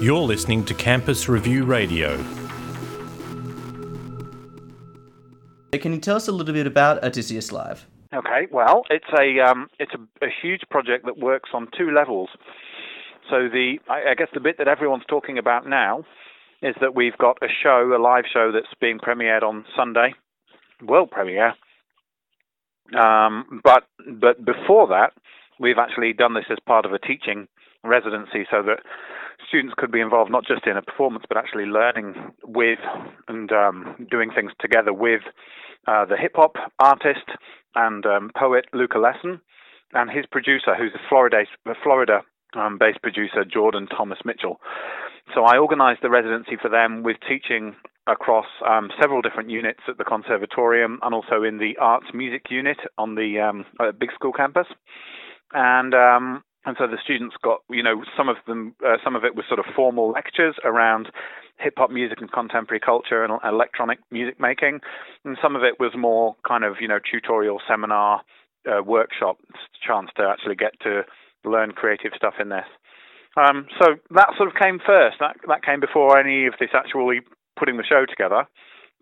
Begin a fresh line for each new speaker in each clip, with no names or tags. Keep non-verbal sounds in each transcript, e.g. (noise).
You're listening to Campus Review Radio.
Can you tell us a little bit about Odysseus Live?
Okay, well, it's a um, it's a, a, huge project that works on two levels. So the I, I guess the bit that everyone's talking about now is that we've got a show, a live show that's being premiered on Sunday, world premiere. Um, but but before that, we've actually done this as part of a teaching residency, so that students could be involved not just in a performance, but actually learning with and um, doing things together with uh, the hip hop artist and um, poet Luka Lesson and his producer, who's a Florida Florida um, based producer Jordan Thomas Mitchell. So I organised the residency for them with teaching across um, several different units at the conservatorium and also in the arts music unit on the um, uh, big school campus. And um, and so the students got, you know, some of them, uh, some of it was sort of formal lectures around hip hop music and contemporary culture and electronic music making, and some of it was more kind of, you know, tutorial seminar, uh, workshop chance to actually get to learn creative stuff in this. Um, so that sort of came first. That that came before any of this actually putting the show together.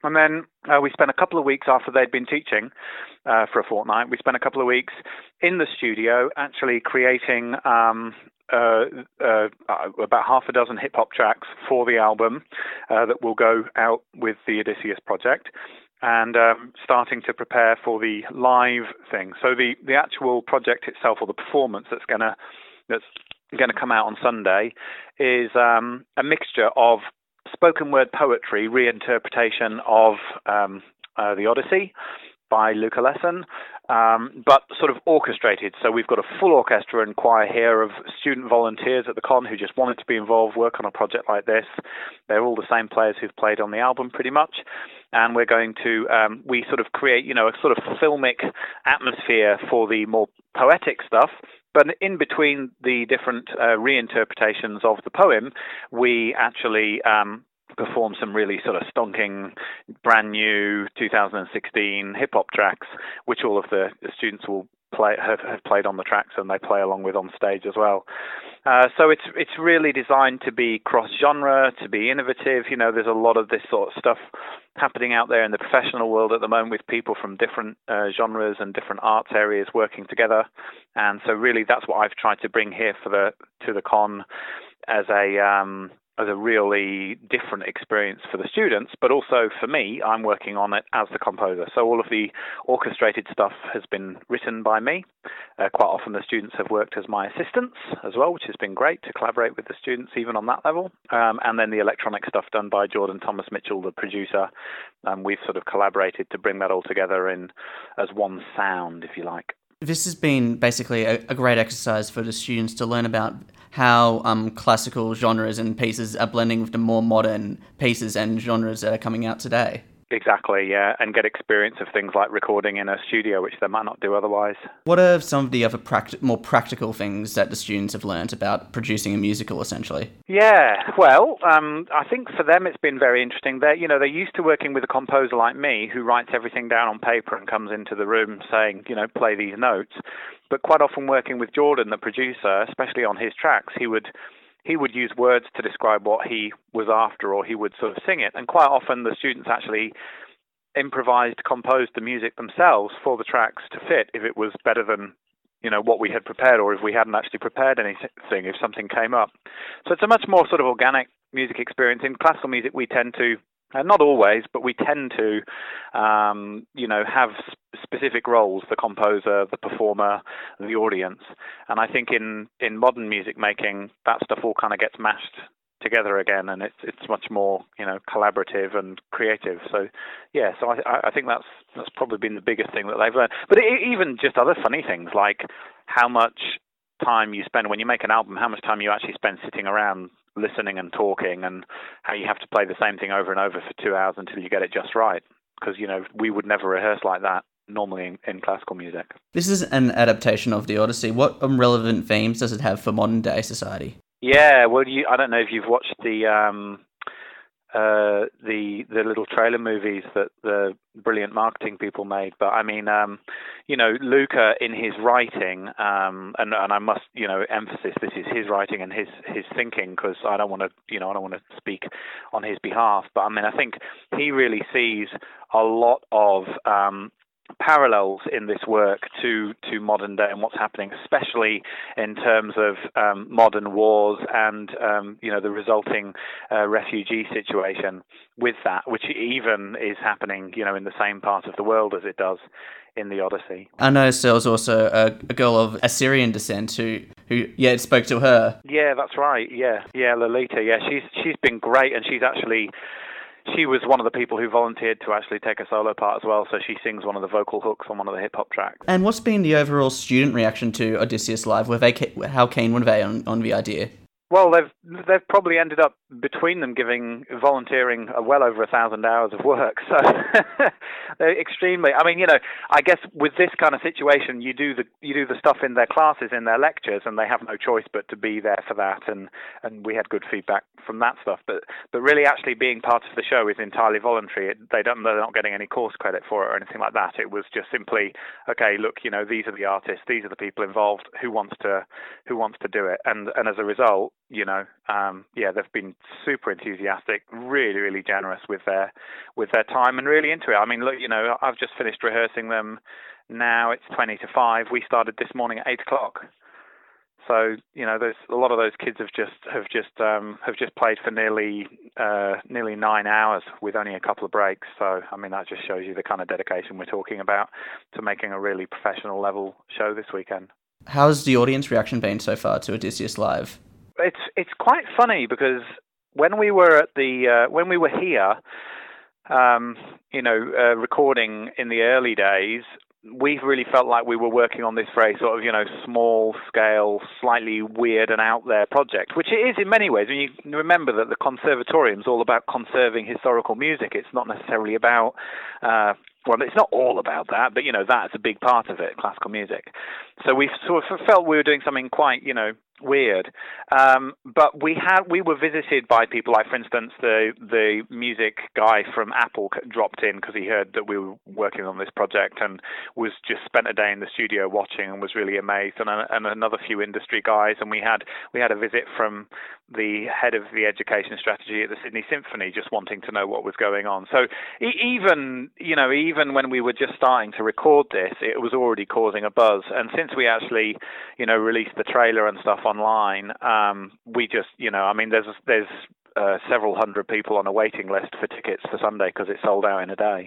And then uh, we spent a couple of weeks after they'd been teaching uh, for a fortnight. We spent a couple of weeks in the studio actually creating um, uh, uh, about half a dozen hip hop tracks for the album uh, that will go out with the Odysseus project. And um, starting to prepare for the live thing. So the, the actual project itself, or the performance that's gonna that's going to come out on Sunday, is um, a mixture of spoken word poetry reinterpretation of um, uh, the Odyssey by Luka Lesson, um, but sort of orchestrated. So we've got a full orchestra and choir here of student volunteers at the con who just wanted to be involved, work on a project like this. They're all the same players who've played on the album pretty much. And we're going to, um, we sort of create, you know, a sort of filmic atmosphere for the more poetic stuff but in between the different uh, reinterpretations of the poem, we actually um, perform some really sort of stonking, brand new 2016 hip hop tracks, which all of the, the students will play have, have, played on the tracks and they play along with on stage as well. Uh, so it's it's really designed to be cross genre, to be innovative. You know, there's a lot of this sort of stuff happening out there in the professional world at the moment with people from different uh, genres and different arts areas working together. And so really, that's what I've tried to bring here for the to the con as a um, as a really different experience for the students, but also for me, I'm working on it as the composer. So all of the orchestrated stuff has been written by me. Uh, quite often the students have worked as my assistants as well, which has been great to collaborate with the students even on that level. Um, and then the electronic stuff done by Jordan Thomas Mitchell, the producer. Um, we've sort of collaborated to bring that all together in as one sound, if you like.
This has been basically a, a great exercise for the students to learn about how um, classical genres and pieces are blending with the more modern pieces and genres that are coming out today.
Exactly, yeah, and get experience of things like recording in a studio, which they might not do otherwise.
What are some of the other practi- more practical things that the students have learned about producing a musical, essentially?
Yeah, well, um, I think for them it's been very interesting. They're, you know, they're used to working with a composer like me who writes everything down on paper and comes into the room saying, you know, play these notes. But quite often working with Jordan, the producer, especially on his tracks, he would he would use words to describe what he was after, or he would sort of sing it. And quite often the students actually improvised, composed the music themselves for the tracks to fit if it was better than you know what we had prepared, or if we hadn't actually prepared anything, if something came up. So it's a much more sort of organic music experience. In classical music, we tend to uh, not always, but we tend to, um, you know, have sp- specific roles: the composer, the performer, the audience. And I think in in modern music making, that stuff all kind of gets mashed together again, and it's it's much more, you know, collaborative and creative. So, yeah, so I I think that's that's probably been the biggest thing that they've learned. But it, even just other funny things like how much time you spend when you make an album, how much time you actually spend sitting around listening and talking, and how you have to play the same thing over and over for two hours until you get it just right. Because you know we would never rehearse like that normally in, in, classical music.
This is an adaptation of the Odyssey. What relevant themes does it have for modern day society?
Yeah, well, you, I don't know if you've watched the um, uh, the the little trailer movies that the brilliant marketing people made. But I mean, um, you know, Luka in his writing, um, and and I must, you know, emphasis this is his writing and his his thinking because I don't want to, you know, I don't want to speak on his behalf. But I mean, I think he really sees a lot of um, parallels in this work to to modern day and what's happening, especially in terms of um, modern wars and um, you know the resulting uh, refugee situation with that, which even is happening you know in the same part of the world as it does in the Odyssey.
I noticed there was also a, a girl of Assyrian descent who who yeah spoke to her.
Yeah, that's right. Yeah, yeah, Lolita. Yeah, she's she's been great, and she's actually she was one of the people who volunteered to actually take a solo part as well. So she sings one of the vocal hooks on one of the hip hop tracks.
And what's been the overall student reaction to Odysseus Live? Were they how keen were they on, on the idea?
Well, they've they've probably ended up between them giving volunteering well over a thousand hours of work. (laughs) So they're extremely. I mean, you know, I guess with this kind of situation, you do the you do the stuff in their classes, in their lectures, and they have no choice but to be there for that. And and we had good feedback from that stuff. But but really, actually being part of the show is entirely voluntary. It, they don't they're not getting any course credit for it or anything like that. It was just simply okay. Look, you know, these are the artists, these are the people involved. Who wants to who wants to do it? And and as a result you know, um, yeah, they've been super enthusiastic, really, really generous with their with their time and really into it. I mean, look, you know, I've just finished rehearsing them. Now it's twenty to five. We started this morning at eight o'clock. So you know, there's a lot of those kids have just have just um, have just played for nearly uh, nearly nine hours with only a couple of breaks. So I mean, that just shows you the kind of dedication we're talking about to making a really professional level show this weekend.
How's the audience reaction been so far to Odysseus Live?
it's it's quite funny because when we were at the uh, when we were here, um, you know, uh, recording in the early days, we really felt like we were working on this very sort of you know small scale, slightly weird and out there project, which it is in many ways. And you remember that the conservatorium is all about conserving historical music. It's not necessarily about uh, well, it's not all about that, but you know that's a big part of it, classical music. So we sort of felt we were doing something quite, you know, weird. Um, but we had we were visited by people like, for instance, the the music guy from Apple dropped in because he heard that we were working on this project and was just spent a day in the studio watching and was really amazed. And, and another few industry guys, and we had we had a visit from the head of the education strategy at the Sydney Symphony, just wanting to know what was going on. So even you know even when we were just starting to record this, it was already causing a buzz. And since we actually you know released the trailer and stuff online, um, we just, you know, I mean, there's there's uh, several hundred people on a waiting list for tickets for Sunday because it sold out in a day.